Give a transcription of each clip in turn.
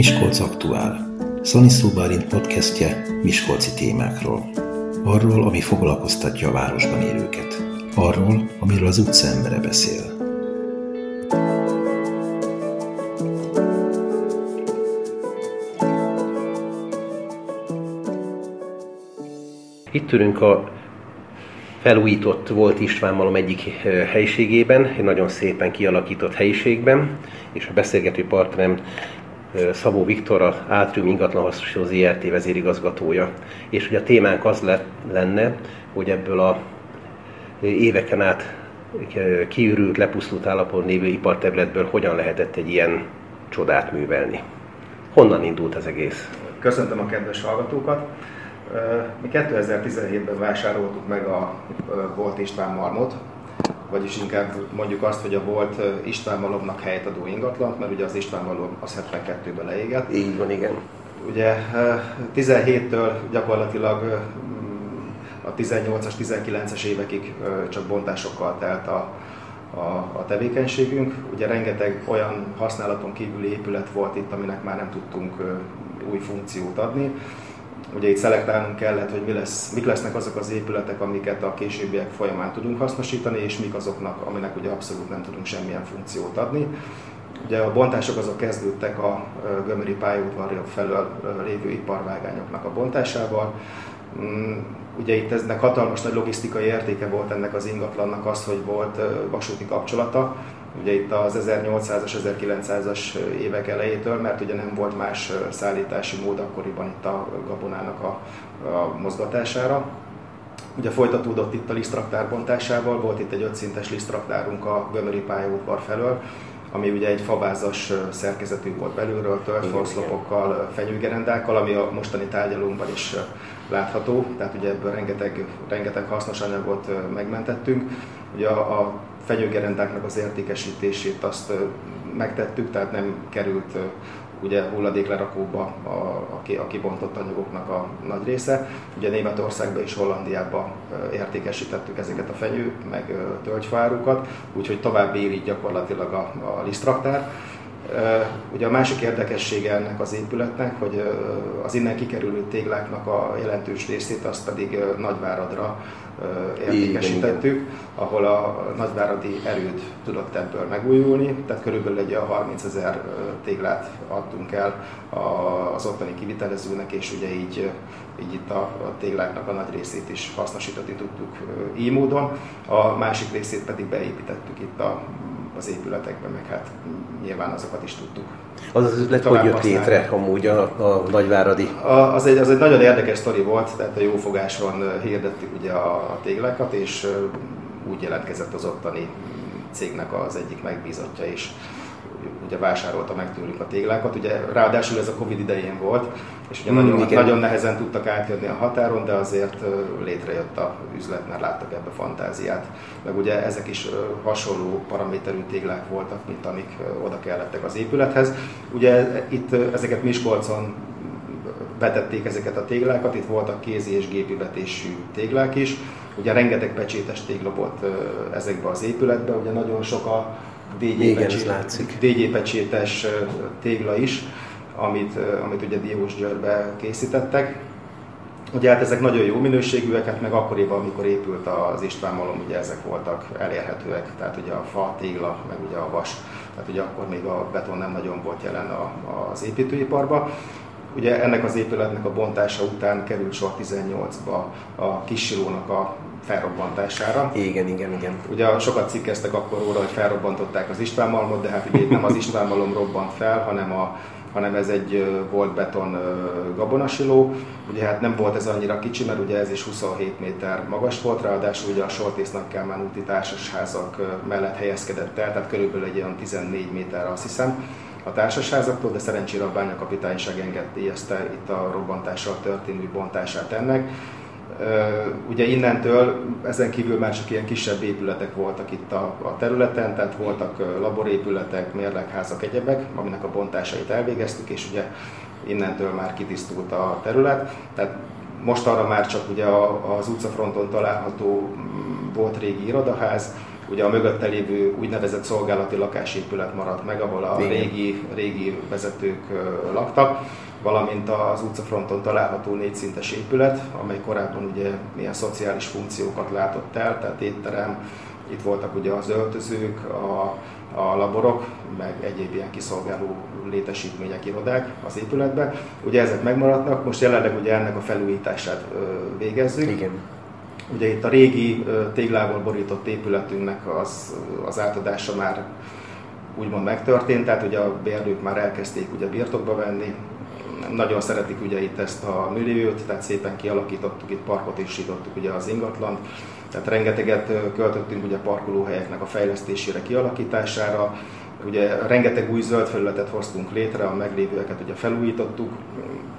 Miskolc Aktuál. Szani Szóbálint podcastje Miskolci témákról. Arról, ami foglalkoztatja a városban élőket. Arról, amiről az utca embere beszél. Itt ülünk a felújított volt István Malom egyik helyiségében, egy nagyon szépen kialakított helyiségben, és a beszélgető partnerem Szabó Viktor, a Átrium ingatlan hasznosító ZRT vezérigazgatója. És ugye a témánk az lett, lenne, hogy ebből a éveken át kiürült, lepusztult állapotban lévő iparterületből hogyan lehetett egy ilyen csodát művelni. Honnan indult az egész? Köszöntöm a kedves hallgatókat! Mi 2017-ben vásároltuk meg a Volt István Marmot, vagyis inkább mondjuk azt, hogy a volt István Malomnak helyet adó ingatlant, mert ugye az István Malom az 72-ben leégett. Így van, igen. Ugye 17-től gyakorlatilag a 18-as, 19-es évekig csak bontásokkal telt a, a, a tevékenységünk. Ugye rengeteg olyan használaton kívüli épület volt itt, aminek már nem tudtunk új funkciót adni ugye itt szelektálnunk kellett, hogy mi lesz, mik lesznek azok az épületek, amiket a későbbiek folyamán tudunk hasznosítani, és mik azoknak, aminek ugye abszolút nem tudunk semmilyen funkciót adni. Ugye a bontások azok kezdődtek a Gömöri pályaudvarja felől lévő iparvágányoknak a bontásával. Mm, ugye itt eznek hatalmas nagy logisztikai értéke volt ennek az ingatlannak az, hogy volt vasúti kapcsolata, ugye itt az 1800-as, 1900-as évek elejétől, mert ugye nem volt más szállítási mód akkoriban itt a gabonának a, a mozgatására. Ugye folytatódott itt a lisztraktár bontásával, volt itt egy ötszintes lisztraktárunk a Gömöri pályaudvar felől, ami ugye egy favázas szerkezetű volt belülről, tölgyforszlopokkal, fenyőgerendákkal, ami a mostani tárgyalónkban is látható, tehát ugye ebből rengeteg, rengeteg hasznos anyagot megmentettünk. Ugye a, a fenyőgerendáknak az értékesítését azt megtettük, tehát nem került ugye hulladéklerakóba a, a, a kibontott anyagoknak a nagy része. Ugye Németországban és Hollandiában értékesítettük ezeket a fenyő, meg tölgyfárukat, úgyhogy tovább ér így gyakorlatilag a, a lisztraktár. Ugye a másik érdekessége ennek az épületnek, hogy az innen kikerülő tégláknak a jelentős részét azt pedig Nagyváradra értékesítettük, ahol a nagyváradi erőd tudott ebből megújulni, tehát körülbelül egy 30 ezer téglát adtunk el az ottani kivitelezőnek, és ugye így, így itt a, tégláknak a nagy részét is hasznosítani tudtuk így módon, a másik részét pedig beépítettük itt a az épületekben, meg hát nyilván azokat is tudtuk. Az az üzlet hogy jött létre amúgy a, a Nagyváradi? A, az, egy, az egy nagyon érdekes sztori volt, tehát a jófogáson hirdettük ugye a, a téglákat, és úgy jelentkezett az ottani cégnek az egyik megbízottja is ugye vásárolta meg tőlünk a téglákat. Ugye ráadásul ez a Covid idején volt, és ugye mm, nagyon, nagyon nehezen tudtak átjönni a határon, de azért létrejött a üzlet, mert láttak ebbe fantáziát. Meg ugye ezek is hasonló paraméterű téglák voltak, mint amik oda kellettek az épülethez. Ugye itt ezeket Miskolcon vetették ezeket a téglákat, itt voltak kézi és gépi vetésű téglák is. Ugye rengeteg pecsétes tégla volt ezekbe az épületbe, ugye nagyon sok a DJ pecsétes tégla is, amit, amit ugye Diós Györgybe készítettek. Ugye hát ezek nagyon jó minőségűek, hát meg akkoriban, amikor épült az István Malom, ugye ezek voltak elérhetőek, tehát ugye a fa, tégla, meg ugye a vas, tehát ugye akkor még a beton nem nagyon volt jelen az építőiparban. Ugye ennek az épületnek a bontása után került sor 18-ba a Kisilónak a felrobbantására. Igen, igen, igen. Ugye sokat cikkeztek akkor róla, hogy felrobbantották az István Malmot, de hát ugye nem az István Malom robbant fel, hanem a hanem ez egy volt beton gabonasiló. Ugye hát nem volt ez annyira kicsi, mert ugye ez is 27 méter magas volt, ráadásul ugye a Soltésznak Kálmán úti társasházak mellett helyezkedett el, tehát körülbelül egy olyan 14 méter azt hiszem a társasházaktól, de szerencsére a bányakapitányság engedélyezte itt a robbantással történő bontását ennek Ugye innentől ezen kívül már csak ilyen kisebb épületek voltak itt a, a területen, tehát voltak laborépületek, mérlegházak, egyebek, aminek a bontásait elvégeztük, és ugye innentől már kitisztult a terület. Tehát most arra már csak ugye az utcafronton található mm, volt régi irodaház, ugye a mögötte lévő úgynevezett szolgálati lakásépület maradt meg, ahol a régi, régi vezetők laktak, valamint az utcafronton található négyszintes épület, amely korábban ugye milyen szociális funkciókat látott el, tehát étterem, itt voltak ugye az öltözők, a, a laborok, meg egyéb ilyen kiszolgáló létesítmények, irodák az épületben. Ugye ezek megmaradnak, most jelenleg ugye ennek a felújítását végezzük. Igen. Ugye itt a régi téglával borított épületünknek az, az átadása már úgymond megtörtént, tehát ugye a bérlők már elkezdték ugye birtokba venni, nagyon szeretik ugye itt ezt a milliót, tehát szépen kialakítottuk, itt parkot is ugye az ingatlan, tehát rengeteget költöttünk ugye parkolóhelyeknek a fejlesztésére, kialakítására, ugye rengeteg új zöld felületet hoztunk létre, a meglévőeket ugye felújítottuk,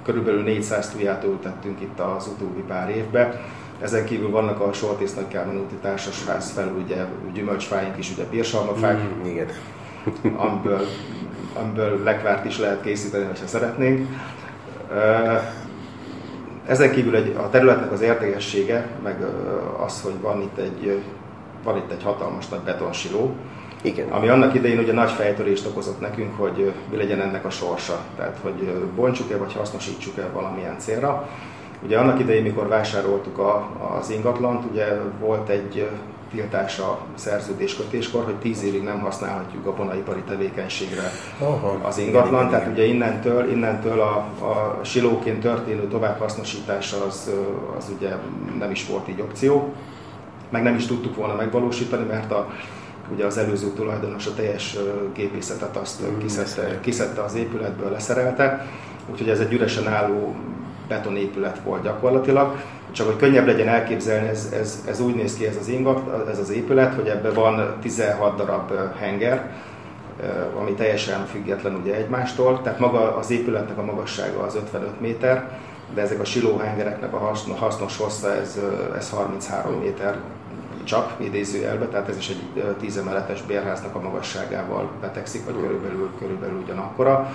körülbelül 400 tuját ültettünk itt az utóbbi pár évben. Ezen kívül vannak a Soltész Nagykálmán úti társasház felül ugye gyümölcsfáink is, ugye bírsalmafák, mm, igen. amiből, amiből lekvárt is lehet készíteni, ha szeretnénk. Ezen kívül egy, a területnek az értékessége, meg az, hogy van itt egy, van itt egy hatalmas nagy betonsiló, igen. Ami annak idején ugye nagy fejtörést okozott nekünk, hogy mi legyen ennek a sorsa. Tehát, hogy bontsuk-e vagy hasznosítsuk-e valamilyen célra. Ugye annak idején, mikor vásároltuk a, az ingatlant, ugye volt egy tiltás a szerződéskötéskor, hogy 10 évig nem használhatjuk a bonaipari tevékenységre Aha, az ingatlan. Tehát ugye innentől, innentől a, a silóként történő továbbhasznosítás az, az ugye nem is volt így opció. Meg nem is tudtuk volna megvalósítani, mert a, ugye az előző tulajdonos a teljes gépészetet azt mm, kiszedte, kiszedte az épületből, leszerelte. Úgyhogy ez egy üresen álló betonépület volt gyakorlatilag. Csak hogy könnyebb legyen elképzelni, ez, ez, ez úgy néz ki ez az ingat, ez az épület, hogy ebben van 16 darab henger, ami teljesen független ugye egymástól. Tehát maga az épületnek a magassága az 55 méter, de ezek a silóhengereknek a hasznos hossza ez, ez 33 méter csak idézőjelbe, tehát ez is egy 10 emeletes bérháznak a magasságával betegszik, vagy körülbelül, körülbelül ugyanakkora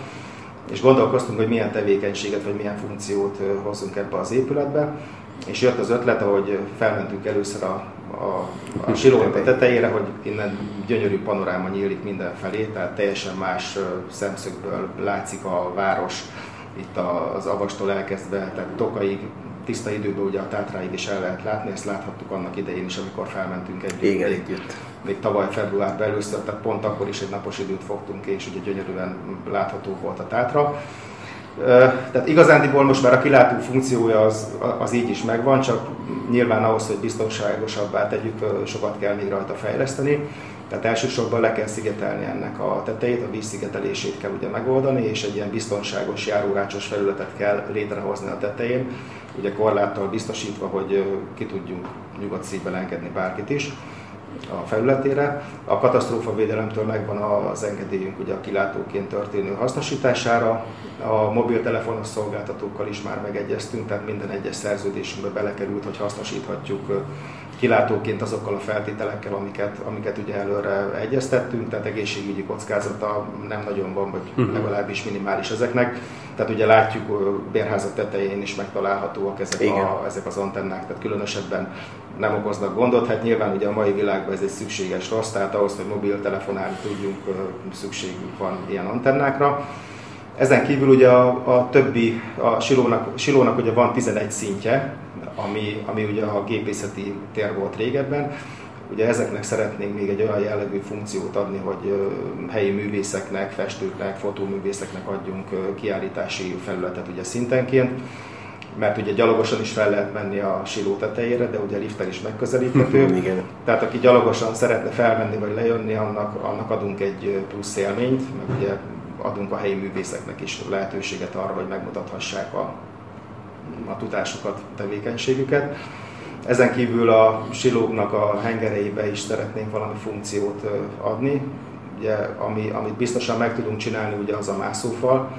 és gondolkoztunk, hogy milyen tevékenységet vagy milyen funkciót hozzunk ebbe az épületbe, és jött az ötlet, ahogy felmentünk először a, a, a silónak tetejére, hogy innen gyönyörű panoráma nyílik mindenfelé, tehát teljesen más szemszögből látszik a város, itt az avastól elkezdve, tehát Tokaig, tiszta időben ugye a Tátráig is el lehet látni, ezt láthattuk annak idején is, amikor felmentünk egy Igen, együtt. Még tavaly februárban először, tehát pont akkor is egy napos időt fogtunk, és ugye gyönyörűen látható volt a Tátra. Tehát igazándiból most már a kilátó funkciója az, az így is megvan, csak nyilván ahhoz, hogy biztonságosabbá tegyük, sokat kell még rajta fejleszteni. Tehát elsősorban le kell szigetelni ennek a tetejét, a vízszigetelését kell ugye megoldani, és egy ilyen biztonságos járórácsos felületet kell létrehozni a tetején, ugye korláttal biztosítva, hogy ki tudjunk nyugodt szívvel engedni bárkit is a felületére. A katasztrófa védelemtől megvan az engedélyünk ugye a kilátóként történő hasznosítására. A mobiltelefonos szolgáltatókkal is már megegyeztünk, tehát minden egyes szerződésünkbe belekerült, hogy hasznosíthatjuk kilátóként azokkal a feltételekkel, amiket, amiket ugye előre egyeztettünk, tehát egészségügyi kockázata nem nagyon van, vagy uh-huh. legalábbis minimális ezeknek. Tehát ugye látjuk, bérházak tetején is megtalálhatóak ezek, a, ezek az antennák, tehát különösebben nem okoznak gondot. Hát nyilván ugye a mai világban ez egy szükséges rossz, tehát ahhoz, hogy mobiltelefonálni tudjunk, szükségünk van ilyen antennákra. Ezen kívül ugye a, a többi, a silónak, silónak ugye van 11 szintje, ami, ami ugye a gépészeti tér volt régebben. Ugye ezeknek szeretnénk még egy olyan jellegű funkciót adni, hogy helyi művészeknek, festőknek, fotóművészeknek adjunk kiállítási felületet ugye szintenként mert ugye gyalogosan is fel lehet menni a siló tetejére, de ugye liftel is megközelíthető. Igen. Tehát aki gyalogosan szeretne felmenni vagy lejönni, annak, annak adunk egy plusz élményt, meg ugye adunk a helyi művészeknek is lehetőséget arra, hogy megmutathassák a, a tudásukat, tevékenységüket. Ezen kívül a silóknak a hengereibe is szeretnénk valami funkciót adni, ugye, ami, amit biztosan meg tudunk csinálni, ugye az a mászófal,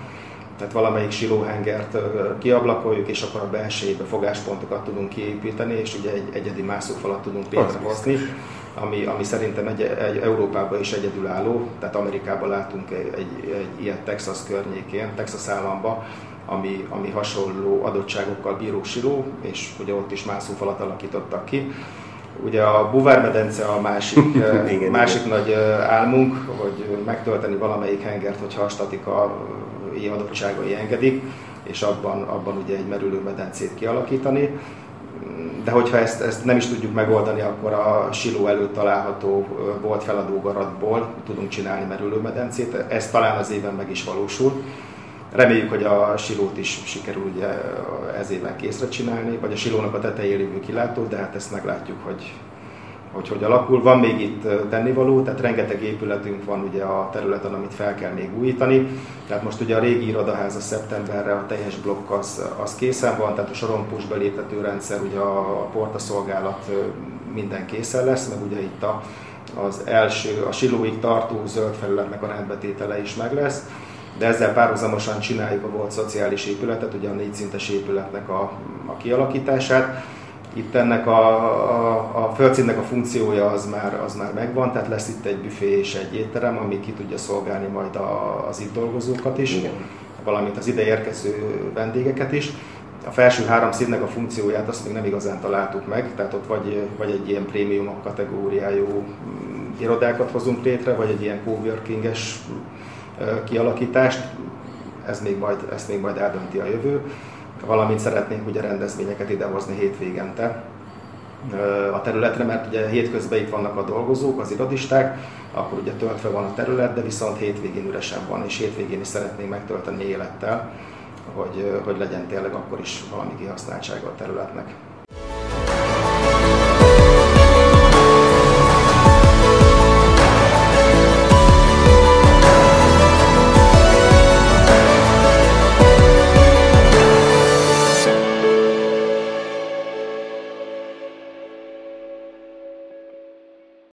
tehát valamelyik silóhengert kiablakoljuk, és akkor a belsejébe fogáspontokat tudunk kiépíteni, és ugye egy egyedi mászófalat tudunk létrehozni, ami, ami szerintem egy, egy Európában is egyedülálló, tehát Amerikában látunk egy, egy, egy ilyet Texas környékén, Texas államba, ami, ami hasonló adottságokkal bíró siló, és ugye ott is mászófalat alakítottak ki. Ugye a buvármedence a másik, igen, másik igen. nagy álmunk, hogy megtölteni valamelyik hengert, hogyha a statika adottságai engedik, és abban, abban ugye egy merülőmedencét kialakítani. De hogyha ezt, ezt nem is tudjuk megoldani, akkor a siló előtt található volt feladó garatból tudunk csinálni merülőmedencét. Ez talán az éven meg is valósul. Reméljük, hogy a silót is sikerül ugye ez éven készre csinálni, vagy a silónak a tetején lévő kilátó, de hát ezt meglátjuk, hogy hogy hogy alakul. Van még itt tennivaló, tehát rengeteg épületünk van ugye a területen, amit fel kell még újítani. Tehát most ugye a régi irodaház a szeptemberre, a teljes blokk az, az készen van, tehát a sorompós beléptető rendszer, ugye a portaszolgálat minden készen lesz, meg ugye itt a, az első, a silóig tartó zöld felületnek a rendbetétele is meg lesz de ezzel párhuzamosan csináljuk a volt szociális épületet, ugye a négyszintes épületnek a, a kialakítását. Itt ennek a, a, a földszínnek a funkciója az már, az már megvan, tehát lesz itt egy büfé és egy étterem, ami ki tudja szolgálni majd a, az itt dolgozókat is, Igen. valamint az ide érkező vendégeket is. A felső három színnek a funkcióját azt még nem igazán találtuk meg, tehát ott vagy, vagy egy ilyen prémium kategóriájú mm, irodákat hozunk létre, vagy egy ilyen coworkinges kialakítást, ez még majd, ezt még majd eldönti a jövő, valamint szeretnénk ugye rendezvényeket idehozni hétvégente a területre, mert ugye hétközben itt vannak a dolgozók, az irodisták, akkor ugye töltve van a terület, de viszont hétvégén üresen van, és hétvégén is szeretnénk megtölteni élettel, hogy, hogy legyen tényleg akkor is valami kihasználtsága a területnek.